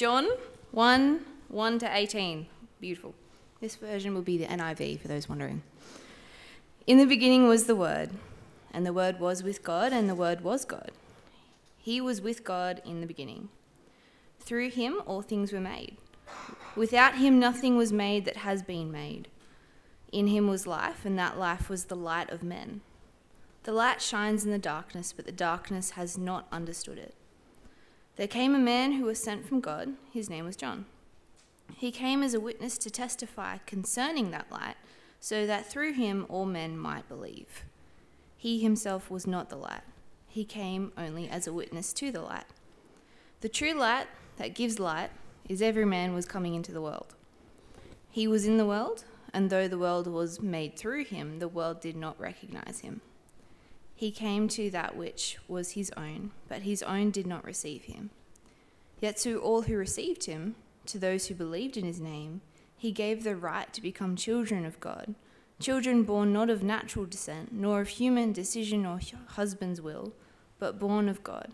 John 1 1 to 18. Beautiful. This version will be the NIV for those wondering. In the beginning was the Word, and the Word was with God, and the Word was God. He was with God in the beginning. Through him all things were made. Without him nothing was made that has been made. In him was life, and that life was the light of men. The light shines in the darkness, but the darkness has not understood it. There came a man who was sent from God. His name was John. He came as a witness to testify concerning that light, so that through him all men might believe. He himself was not the light, he came only as a witness to the light. The true light that gives light is every man was coming into the world. He was in the world, and though the world was made through him, the world did not recognize him. He came to that which was his own, but his own did not receive him. Yet to all who received him, to those who believed in his name, he gave the right to become children of God, children born not of natural descent, nor of human decision or husband's will, but born of God.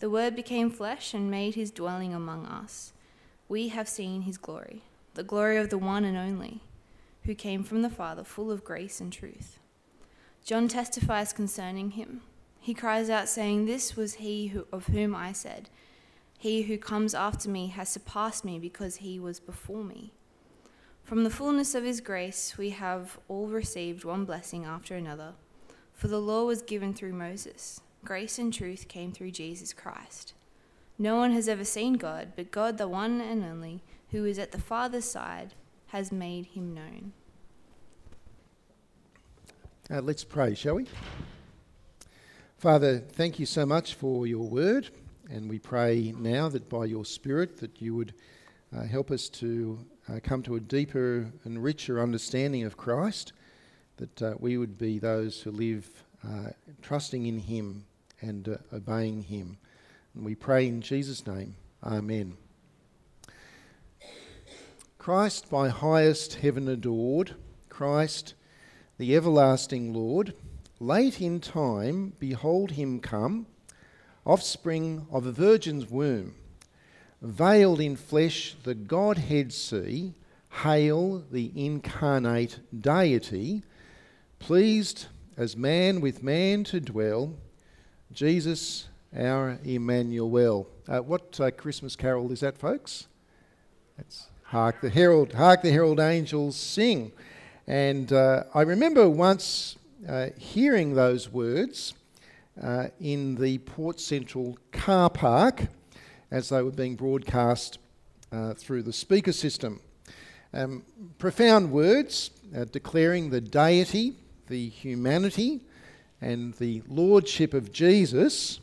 The Word became flesh and made his dwelling among us. We have seen his glory, the glory of the one and only, who came from the Father, full of grace and truth. John testifies concerning him. He cries out, saying, This was he who, of whom I said, He who comes after me has surpassed me because he was before me. From the fullness of his grace, we have all received one blessing after another. For the law was given through Moses grace and truth came through Jesus Christ. No one has ever seen God, but God, the one and only, who is at the Father's side, has made him known. Uh, let's pray, shall we? Father, thank you so much for your word, and we pray now that by your Spirit that you would uh, help us to uh, come to a deeper and richer understanding of Christ, that uh, we would be those who live uh, trusting in Him and uh, obeying Him. And we pray in Jesus' name. Amen. Christ, by highest heaven adored, Christ, the everlasting Lord, late in time, behold him come, offspring of a virgin's womb, veiled in flesh, the Godhead see, hail the incarnate deity, pleased as man with man to dwell Jesus, our Emmanuel. Uh, what uh, Christmas carol is that, folks? That's Hark the Herald, Hark the Herald Angels Sing. And uh, I remember once uh, hearing those words uh, in the Port Central car park as they were being broadcast uh, through the speaker system. Um, profound words declaring the deity, the humanity, and the lordship of Jesus.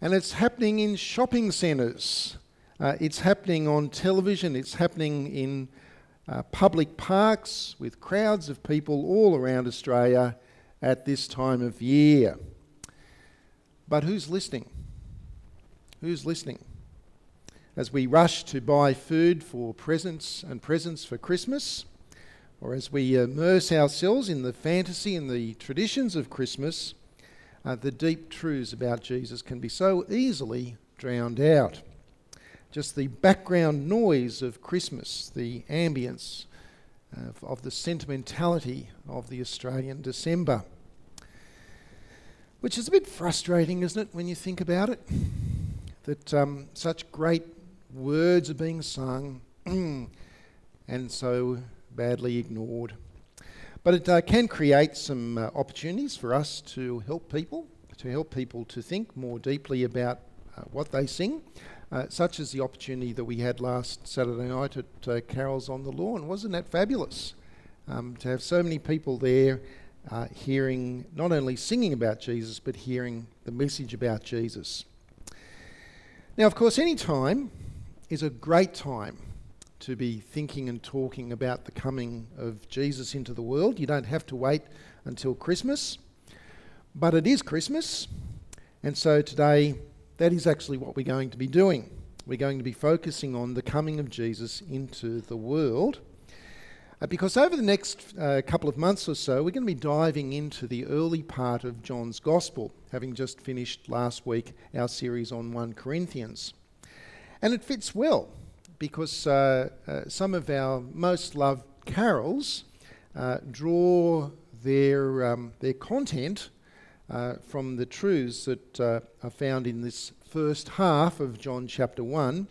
And it's happening in shopping centres. Uh, it's happening on television. It's happening in uh, public parks with crowds of people all around Australia at this time of year. But who's listening? Who's listening? As we rush to buy food for presents and presents for Christmas, or as we immerse ourselves in the fantasy and the traditions of Christmas, uh, the deep truths about Jesus can be so easily drowned out. Just the background noise of Christmas, the ambience uh, of the sentimentality of the Australian December. Which is a bit frustrating, isn't it, when you think about it? That um, such great words are being sung, and so badly ignored. But it uh, can create some uh, opportunities for us to help people, to help people to think more deeply about what they sing, uh, such as the opportunity that we had last Saturday night at uh, Carols on the Lawn. Wasn't that fabulous? Um, to have so many people there uh, hearing, not only singing about Jesus, but hearing the message about Jesus. Now, of course, any time is a great time to be thinking and talking about the coming of Jesus into the world. You don't have to wait until Christmas, but it is Christmas, and so today that is actually what we're going to be doing. We're going to be focusing on the coming of Jesus into the world. Uh, because over the next uh, couple of months or so, we're going to be diving into the early part of John's Gospel, having just finished last week our series on 1 Corinthians. And it fits well because uh, uh, some of our most loved carols uh, draw their, um, their content uh, from the truths that uh, are found in this first half of John chapter 1,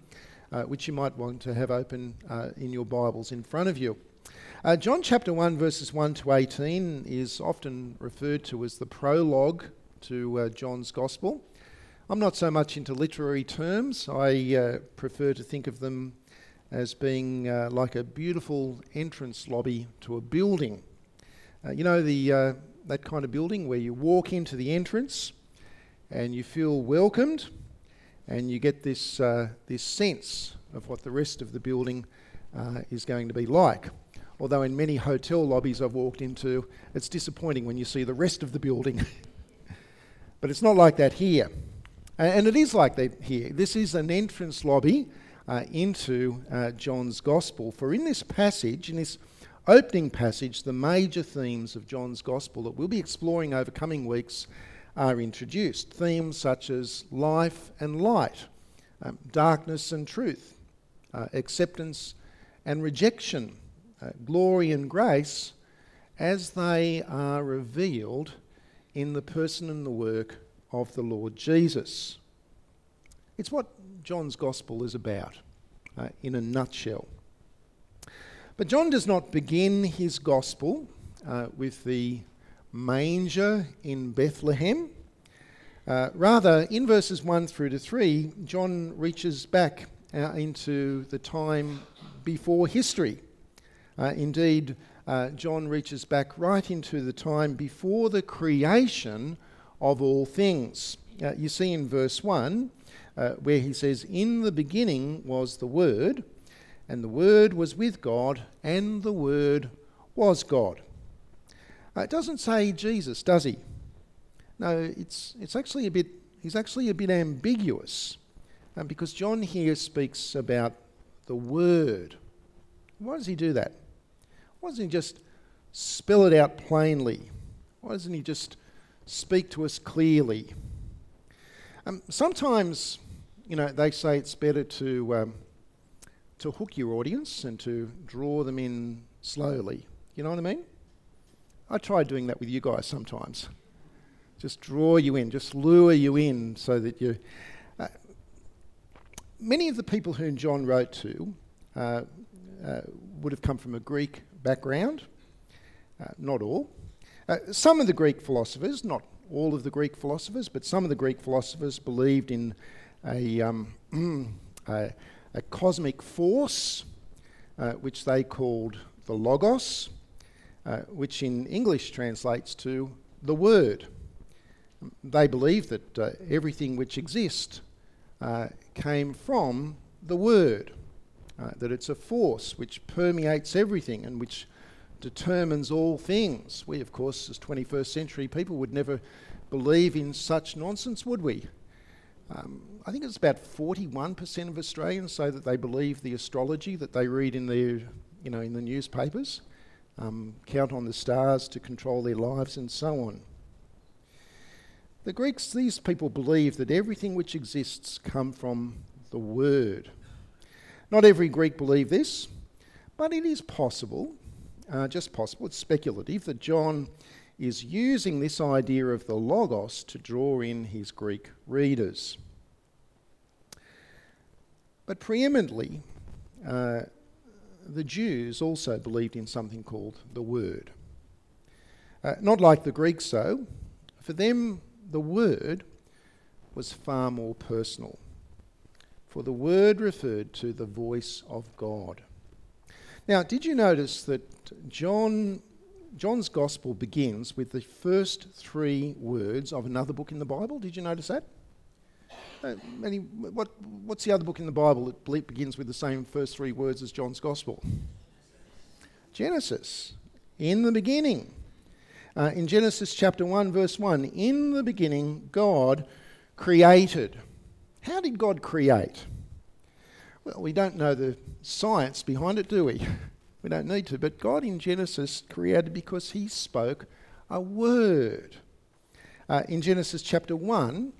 uh, which you might want to have open in your Bibles in front of you. John chapter 1, verses 1 to 18, is often referred to as the prologue to John's Gospel. I'm not so much into literary terms. I uh, prefer to think of them as being uh, like a beautiful entrance lobby to a building. Uh, you know, the, uh, that kind of building where you walk into the entrance and you feel welcomed and you get this, uh, this sense of what the rest of the building uh, is going to be like. Although, in many hotel lobbies I've walked into, it's disappointing when you see the rest of the building. but it's not like that here. And it is like that here. This is an entrance lobby uh, into uh, John's Gospel. For in this passage, in this opening passage, the major themes of John's Gospel that we'll be exploring over coming weeks are introduced. Themes such as life and light, um, darkness and truth, uh, acceptance and rejection, uh, glory and grace, as they are revealed in the person and the work of the Lord Jesus. It's what John's gospel is about uh, in a nutshell. But John does not begin his gospel uh, with the manger in Bethlehem. Uh, rather, in verses 1 through to 3, John reaches back uh, into the time before history. Uh, indeed, uh, John reaches back right into the time before the creation of all things. Uh, you see in verse 1 uh, where he says, In the beginning was the Word, and the Word was with God, and the Word was God. Uh, it doesn't say Jesus, does he? No, it's, it's actually a bit, he's actually a bit ambiguous um, because John here speaks about the Word. Why does he do that? Why doesn't he just spell it out plainly? Why doesn't he just speak to us clearly. Um, sometimes, you know, they say it's better to um, to hook your audience and to draw them in slowly. You know what I mean? I try doing that with you guys sometimes. Just draw you in, just lure you in, so that you. Uh, many of the people whom John wrote to uh, uh, would have come from a Greek background. Uh, not all. Uh, some of the Greek philosophers, not all of the Greek philosophers, but some of the Greek philosophers believed in a, um, a, a, cosmic force, uh, which they called the Logos, uh, which in English translates to the Word. They believed that uh, everything which exists uh, came from the Word, that it's a force which permeates everything and which determines all things. We, of course, as 21st century people, would never believe in such nonsense, would we? Um, I think it's about 41% of Australians say that they believe the astrology that they read in their, you know, in the newspapers, um, count on the stars to control their lives, and so on. The Greeks, these people believe that everything which exists come from the Word. Not every Greek believed this, but it is possible uh, just possible, it's speculative, that John is using this idea of the Logos to draw in his Greek readers. But preeminently, uh, the Jews also believed in something called the Word. Uh, not like the Greeks, though. For them, the Word was far more personal. For the Word referred to the voice of God. Now, did you notice that John, John's Gospel begins with the first three words of another book in the Bible? Did you notice that? Uh, what, what's the other book in the Bible that begins with the same first three words as John's Gospel? Genesis. In the beginning. Uh, in Genesis chapter 1, verse 1, in the beginning, God created. How did God create? Well, we don't know the science behind it, do we? We don't need to. But God in Genesis created because He spoke a word. Uh, in Genesis chapter 1,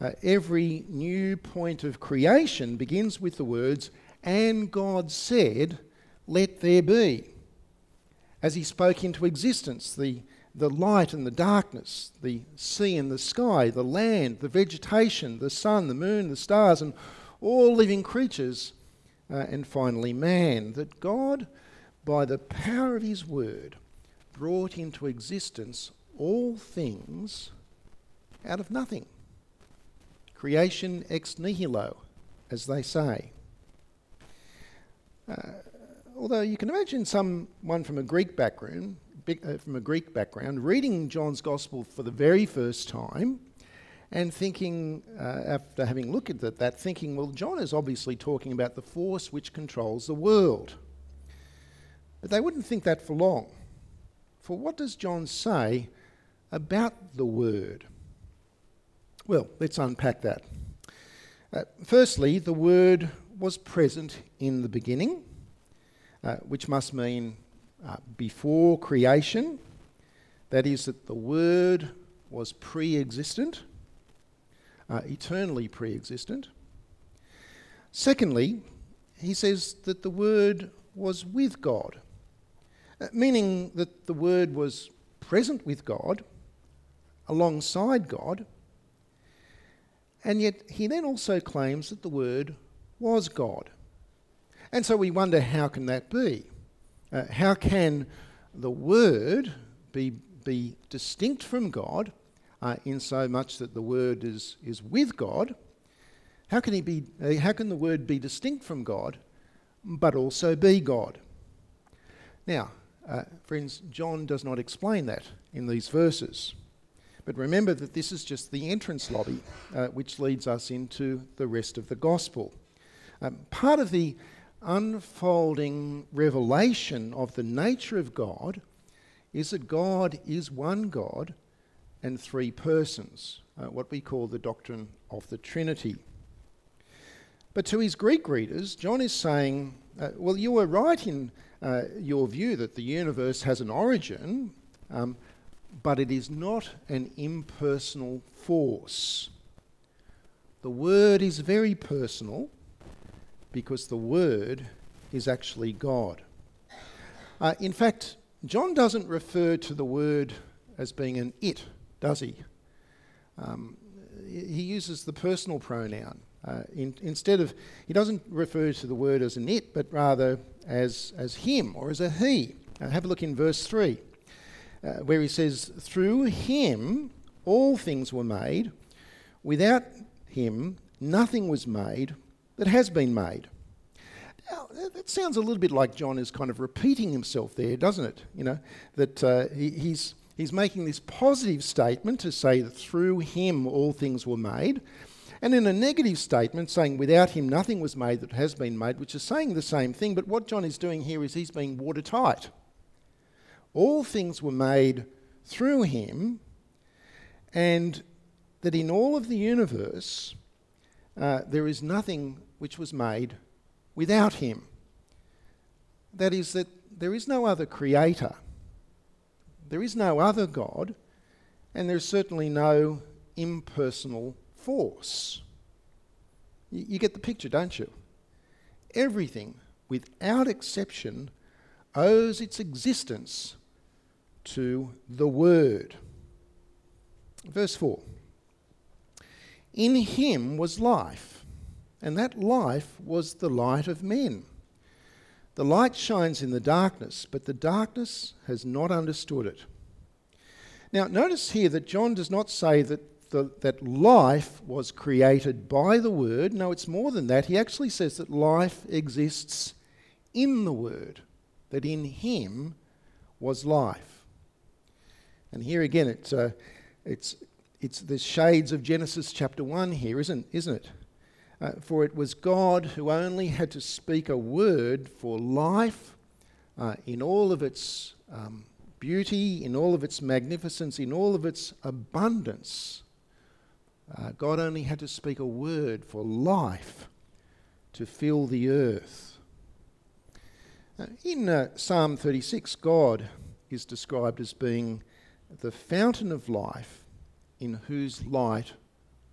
Uh, every new point of creation begins with the words, and God said, Let there be. As he spoke into existence, the, the light and the darkness, the sea and the sky, the land, the vegetation, the sun, the moon, the stars, and all living creatures, uh, and finally man, that God, by the power of his word, brought into existence all things out of nothing. Creation ex nihilo, as they say. Uh, although you can imagine someone from a Greek background, uh, from a Greek background, reading John's Gospel for the very first time, and thinking, uh, after having looked at that, thinking, well, John is obviously talking about the force which controls the world. But they wouldn't think that for long. For what does John say about the Word? Well, let's unpack that. Uh, firstly, the Word was present in the beginning, uh, which must mean uh, before creation. That is, that the Word was pre existent, uh, eternally pre existent. Secondly, he says that the Word was with God, meaning that the Word was present with God, alongside God and yet he then also claims that the Word was God. And so we wonder how can that be? Uh, how can the Word be, be distinct from God uh, in so much that the Word is, is with God? How can, he be, uh, how can the Word be distinct from God but also be God? Now, uh, friends, John does not explain that in these verses. But remember that this is just the entrance lobby, uh, which leads us into the rest of the gospel. Um, part of the unfolding revelation of the nature of God is that God is one God and three persons, uh, what we call the doctrine of the Trinity. But to his Greek readers, John is saying, uh, well, you were right in uh, your view that the universe has an origin, um, but it is not an impersonal force. The Word is very personal because the Word is actually God. Uh, in fact, John doesn't refer to the Word as being an it, does he? Um, he uses the personal pronoun. Uh, in, instead of, he doesn't refer to the word as an it, but rather as, as him or as a he. Have a look in verse 3 uh, where he says, Through him all things were made. Without him nothing was made that has been made. Now, that sounds a little bit like John is kind of repeating himself there, doesn't it? You know, that uh, he, he's, he's making this positive statement to say that through him all things were made. And in a negative statement, saying without him nothing was made that has been made, which is saying the same thing, but what John is doing here is he's being watertight. All things were made through him, and that in all of the universe uh, there is nothing which was made without him. That is, that there is no other creator, there is no other God, and there's certainly no impersonal force. You, get the picture, don't you? Everything, without exception, owes its existence to the Word. Verse 4 In him was life, and that life was the light of men. The light shines in the darkness, but the darkness has not understood it. Now, notice here that John does not say that, the, that life was created by the Word. No, it's more than that. He actually says that life exists in the Word, that in Him was life. And here again, it's, uh, it's, it's the shades of Genesis chapter 1 here, isn't, isn't it? Uh, for it was God who only had to speak a word for life uh, in all of its um, beauty, in all of its magnificence, in all of its abundance. Uh, God only had to speak a word for life to fill the earth. Uh, in uh, Psalm 36, God is described as being the fountain of life in whose light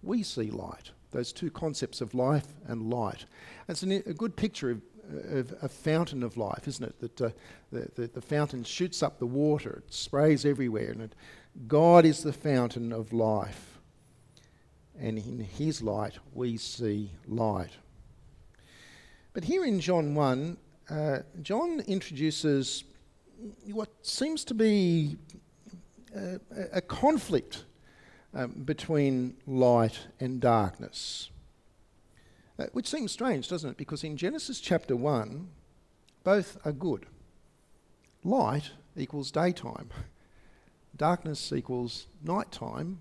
we see light. Those two concepts of life and light. It's an, a good picture of, of, a fountain of life, isn't it? That uh, the, the, the, fountain shoots up the water, it sprays everywhere, and it, God is the fountain of life. And in His light, we see light. But here in John 1, uh, John introduces what seems to be a, a conflict um, between light and darkness. Uh, which seems strange, doesn't it? Because in Genesis chapter 1, both are good. Light equals daytime, darkness equals nighttime.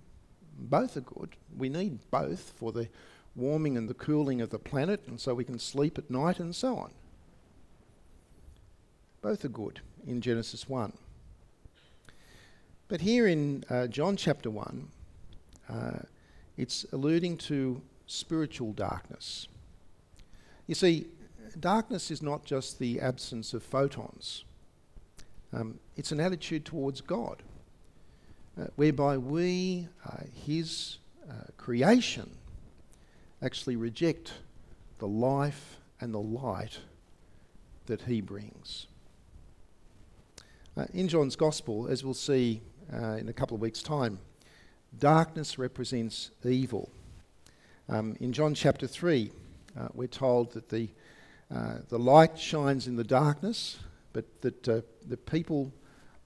Both are good. We need both for the warming and the cooling of the planet, and so we can sleep at night and so on. Both are good in Genesis 1. But here in uh, John chapter 1, uh, it's alluding to spiritual darkness. You see, darkness is not just the absence of photons, um, it's an attitude towards God, uh, whereby we, uh, His uh, creation, actually reject the life and the light that He brings. Uh, in John's Gospel, as we'll see uh, in a couple of weeks' time, darkness represents evil. Um, in John chapter 3, uh, we're told that the, uh, the light shines in the darkness, but that uh, the people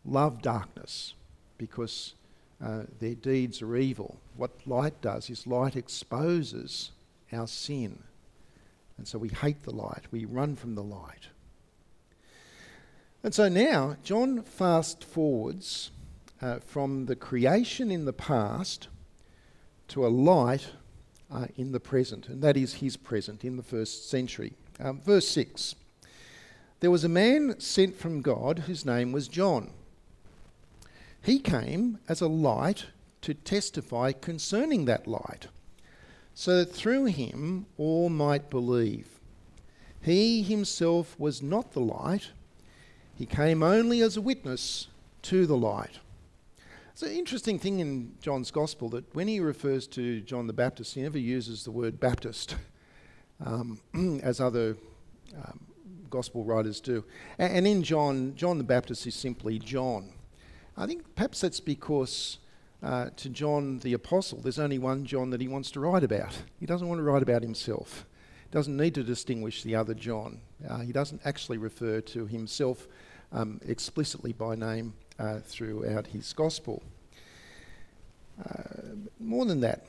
love darkness because uh, their deeds are evil. What light does is light exposes our sin. And so we hate the light, we run from the light. And so now, John fast forwards uh, from the creation in the past to a light uh, in the present, and that is his present in the first century. Um, verse 6 There was a man sent from God whose name was John. He came as a light to testify concerning that light, so that through him all might believe. He himself was not the light, he came only as a witness to the light. It's an interesting thing in John's Gospel that when he refers to John the Baptist, he never uses the word Baptist, um, as other um, Gospel writers do. And, and in John, John the Baptist is simply John. I think perhaps that's because uh, to John the Apostle, there's only one John that he wants to write about. He doesn't want to write about himself. He doesn't need to distinguish the other John. Uh, he doesn't actually refer to himself um, explicitly by name uh, throughout his gospel. Uh, more than that,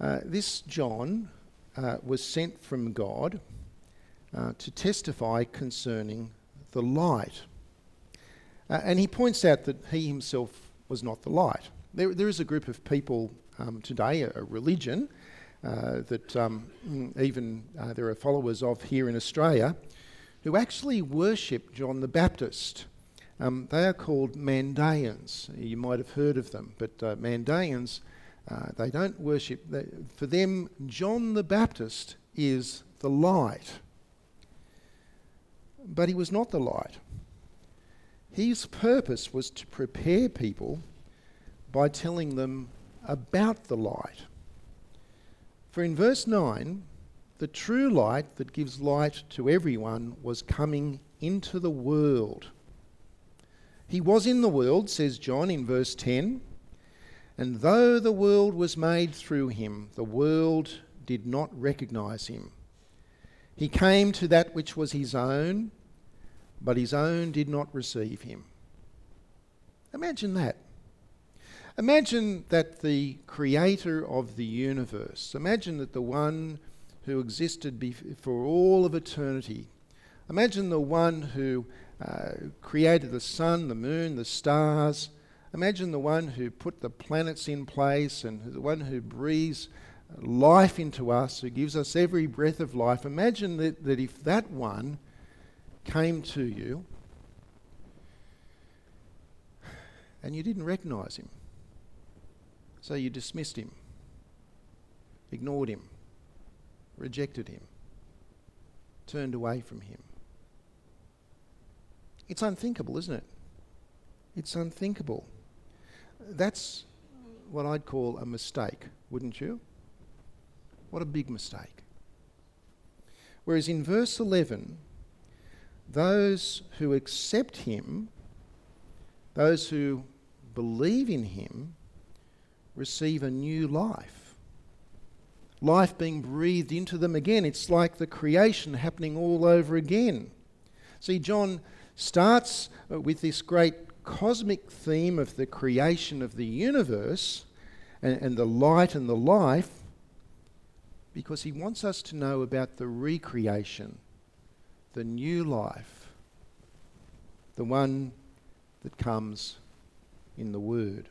uh, this John uh, was sent from God to testify concerning the light. Uh, and he points out that he himself was not the light. There, there is a group of people um, today, a, a religion, that um, even there are followers of here in Australia, who actually worship John the Baptist. Um, they are called Mandaeans. You might have heard of them, but uh, Mandaeans, uh, they don't worship. They, for them, John the Baptist is the light. But he was not the light. His purpose was to prepare people by telling them about the light. For in verse 9, the true light that gives light to everyone was coming into the world. He was in the world, says John in verse 10, and though the world was made through him, the world did not recognize him. He came to that which was his own, but his own did not receive him. Imagine that. Imagine that the creator of the universe, imagine that the one who existed for all of eternity, imagine the one who uh, created the sun, the moon, the stars. Imagine the one who put the planets in place and the one who breathes life into us, who gives us every breath of life. Imagine that, that if that one came to you and you didn't recognize him, so you dismissed him, ignored him, rejected him, turned away from him. It's unthinkable, isn't it? It's unthinkable. That's what I'd call a mistake wouldn't you? What a big mistake. Whereas in verse 11, those who accept him, those who believe in him, receive a new life. Life being breathed into them again. It's like the creation happening all over again. See, John starts with this great cosmic theme of the creation of the universe and, and the light and the life because he wants us to know about the recreation, the new life, the one that comes in the Word.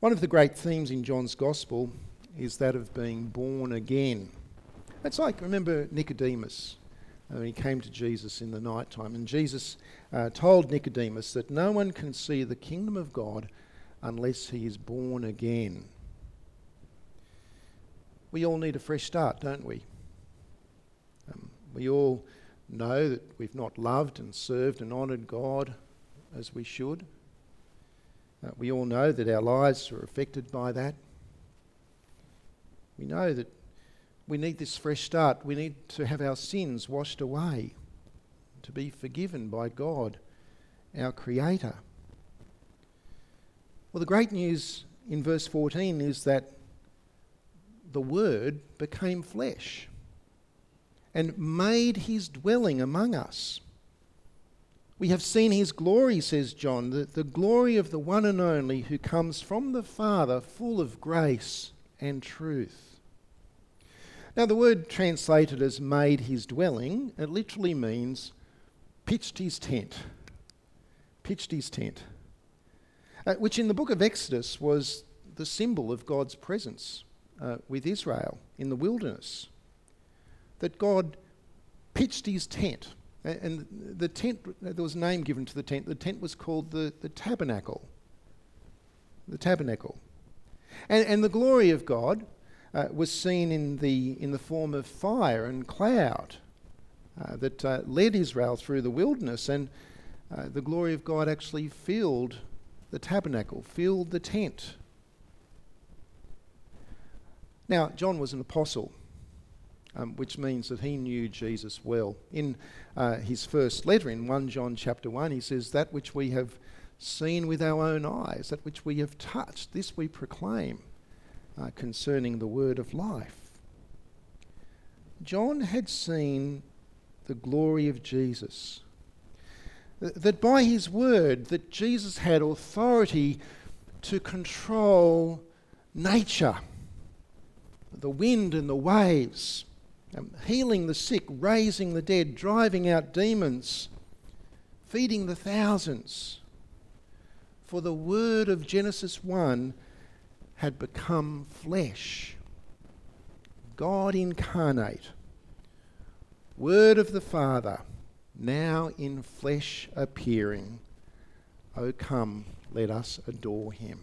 One of the great themes in John's Gospel is that of being born again. It's like, remember Nicodemus uh, when he came to Jesus in the night time, and Jesus uh, told Nicodemus that no one can see the kingdom of God unless he is born again. We all need a fresh start, don't we? We all know that we've not loved and served and honoured God as we should. Uh, we all know that our lives are affected by that. We know that we need this fresh start. We need to have our sins washed away, to be forgiven by God, our Creator. Well, the great news in verse 14 is that the Word became flesh and made his dwelling among us. We have seen his glory, says John, the, the glory of the one and only who comes from the Father, full of grace and truth. Now, the word translated as made his dwelling, it literally means pitched his tent. Pitched his tent. Uh, which in the book of Exodus was the symbol of God's presence uh, with Israel in the wilderness. That God pitched his tent. And the tent, there was a name given to the tent. The tent was called the, the tabernacle. The tabernacle. And, and the glory of God uh, was seen in the, in the form of fire and cloud uh, that uh, led Israel through the wilderness. And uh, the glory of God actually filled the tabernacle, filled the tent. Now, John was an apostle, um, which means that he knew Jesus well. In uh, his first letter, in 1 John chapter 1, he says, That which we have seen with our own eyes, that which we have touched, this we proclaim uh, concerning the word of life. John had seen the glory of Jesus. That by his word, that Jesus had authority to control nature the wind and the waves, um, healing the sick, raising the dead, driving out demons, feeding the thousands. For the word of Genesis 1 had become flesh. God incarnate, Word of the Father, now in flesh appearing. O come, let us adore him.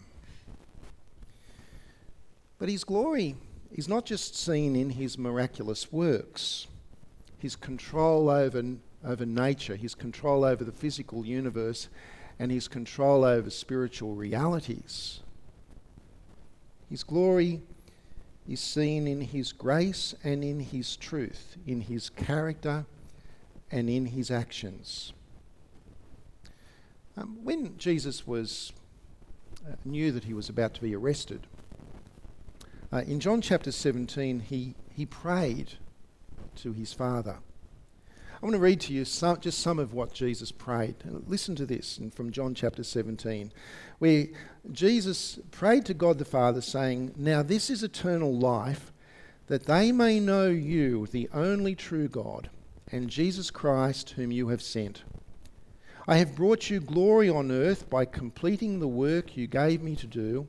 But his glory is not just seen in his miraculous works, his control over, over nature, his control over the physical universe, and his control over spiritual realities. His glory is seen in his grace and in his truth, in his character and in his actions. Um, when Jesus was uh, knew that he was about to be arrested, uh, in John chapter 17, he, he prayed to his Father. I want to read to you some, just some of what Jesus prayed. Listen to this from John chapter 17, where Jesus prayed to God the Father, saying, Now this is eternal life, that they may know you, the only true God, and Jesus Christ, whom you have sent. I have brought you glory on earth by completing the work you gave me to do.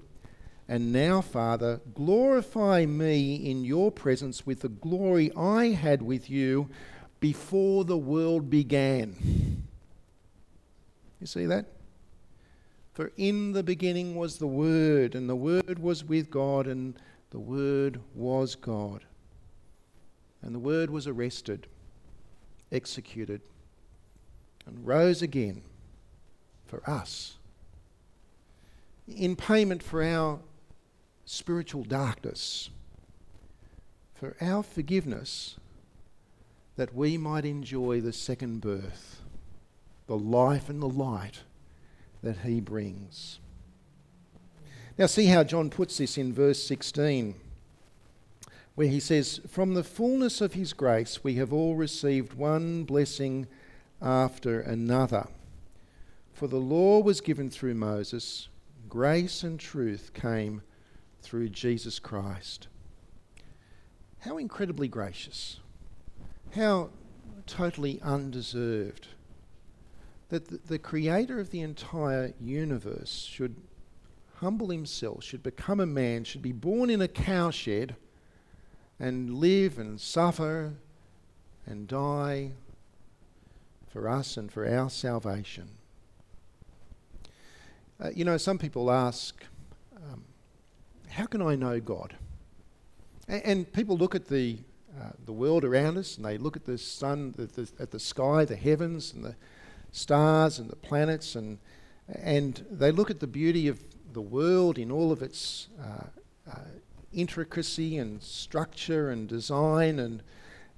And now, Father, glorify me in your presence with the glory I had with you before the world began. You see that? For in the beginning was the Word, and the Word was with God, and the Word was God. And the Word was arrested, executed, and rose again for us in payment for our spiritual darkness, for our forgiveness, that we might enjoy the second birth, the life and the light that He brings. Now, see how John puts this in verse 16, where he says, From the fullness of His grace we have all received one blessing after another. For the law was given through Moses, grace and truth came through Jesus Christ. How incredibly gracious. How totally undeserved that the, creator of the entire universe should humble himself, should become a man, should be born in a cowshed and live and suffer and die for us and for our salvation. Uh, you know, some people ask, How can I know God? And, and people look at the, uh, the world around us and they look at the sun, the, the, at the sky, the heavens, and the stars and the planets, and, and they look at the beauty of the world in all of its uh, uh, intricacy and structure and design and,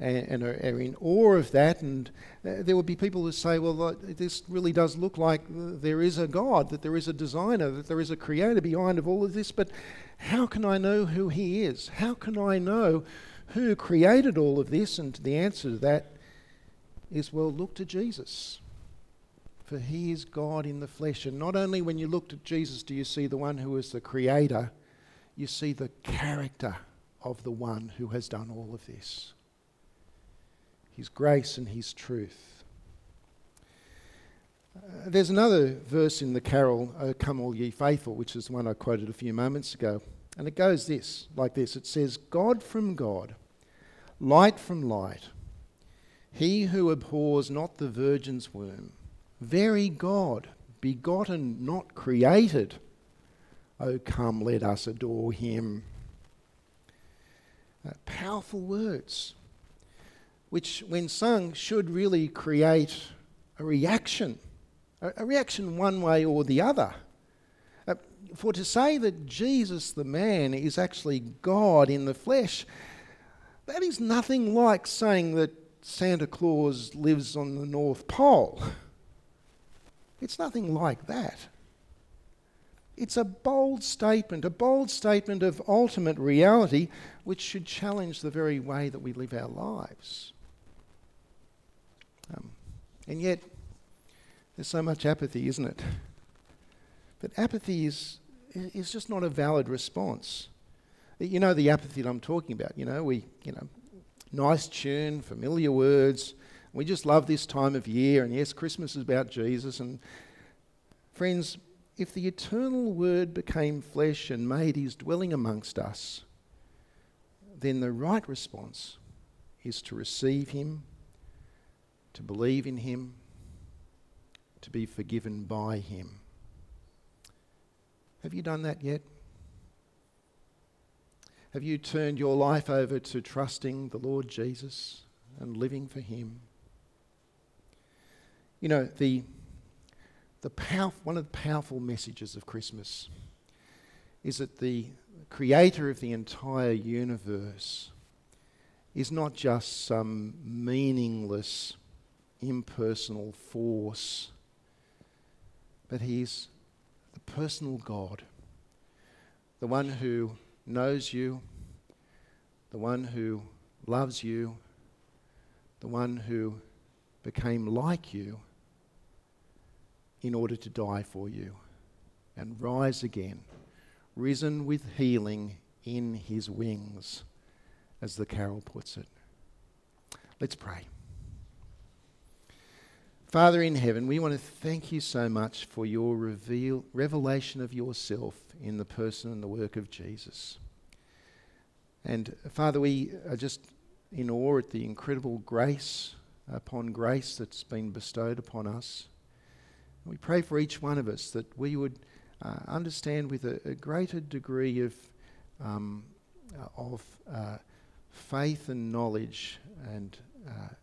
and, and are, are, in awe of that. And uh, there will be people who say, well, this really does look like there is a God, that there is a designer, that there is a creator behind of all of this. But how can I know who he is? How can I know who created all of this? And the answer to that is, well, look to Jesus for he is God in the flesh. And not only when you look at Jesus do you see the one who is the creator, you see the character of the one who has done all of this his grace and his truth. Uh, there's another verse in the carol, O Come All Ye Faithful, which is the one I quoted a few moments ago. And it goes this, like this it says, God from God, light from light, he who abhors not the virgin's womb very God, begotten, not created. Oh, come, let us adore him. Uh, powerful words, which, when sung, should really create a reaction, a, a reaction one way or the other. Uh, for to say that Jesus, the man, is actually God in the flesh, that is nothing like saying that Santa Claus lives on the North Pole. It's nothing like that. It's a bold statement, a bold statement of ultimate reality which should challenge the very way that we live our lives. Um, and yet, there's so much apathy, isn't it? But apathy is, is just not a valid response. You know the apathy that I'm talking about. You know, we, you know, nice tune, familiar words, we just love this time of year, and yes, Christmas is about Jesus. And friends, if the eternal Word became flesh and made his dwelling amongst us, then the right response is to receive him, to believe in him, to be forgiven by him. Have you done that yet? Have you turned your life over to trusting the Lord Jesus and living for him? You know, the, the power, one of the powerful messages of Christmas is that the creator of the entire universe is not just some meaningless, impersonal force, but he's the personal God, the one who knows you, the one who loves you, the one who became like you in order to die for you and rise again, risen with healing in his wings, as the carol puts it. Let's pray. Father in heaven, we want to thank you so much for your reveal, revelation of yourself in the person and the work of Jesus. And Father, we are just in awe at the incredible grace upon grace that's been bestowed upon us. We pray for each one of us that we would uh, understand with a, a, greater degree of, um, of uh, faith and knowledge and uh,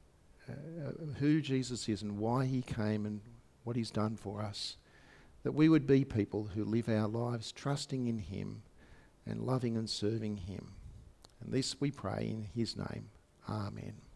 Uh, who Jesus is and why he came and what he's done for us. That we would be people who live our lives trusting in him and loving and serving Him. And this we pray in His name. Amen.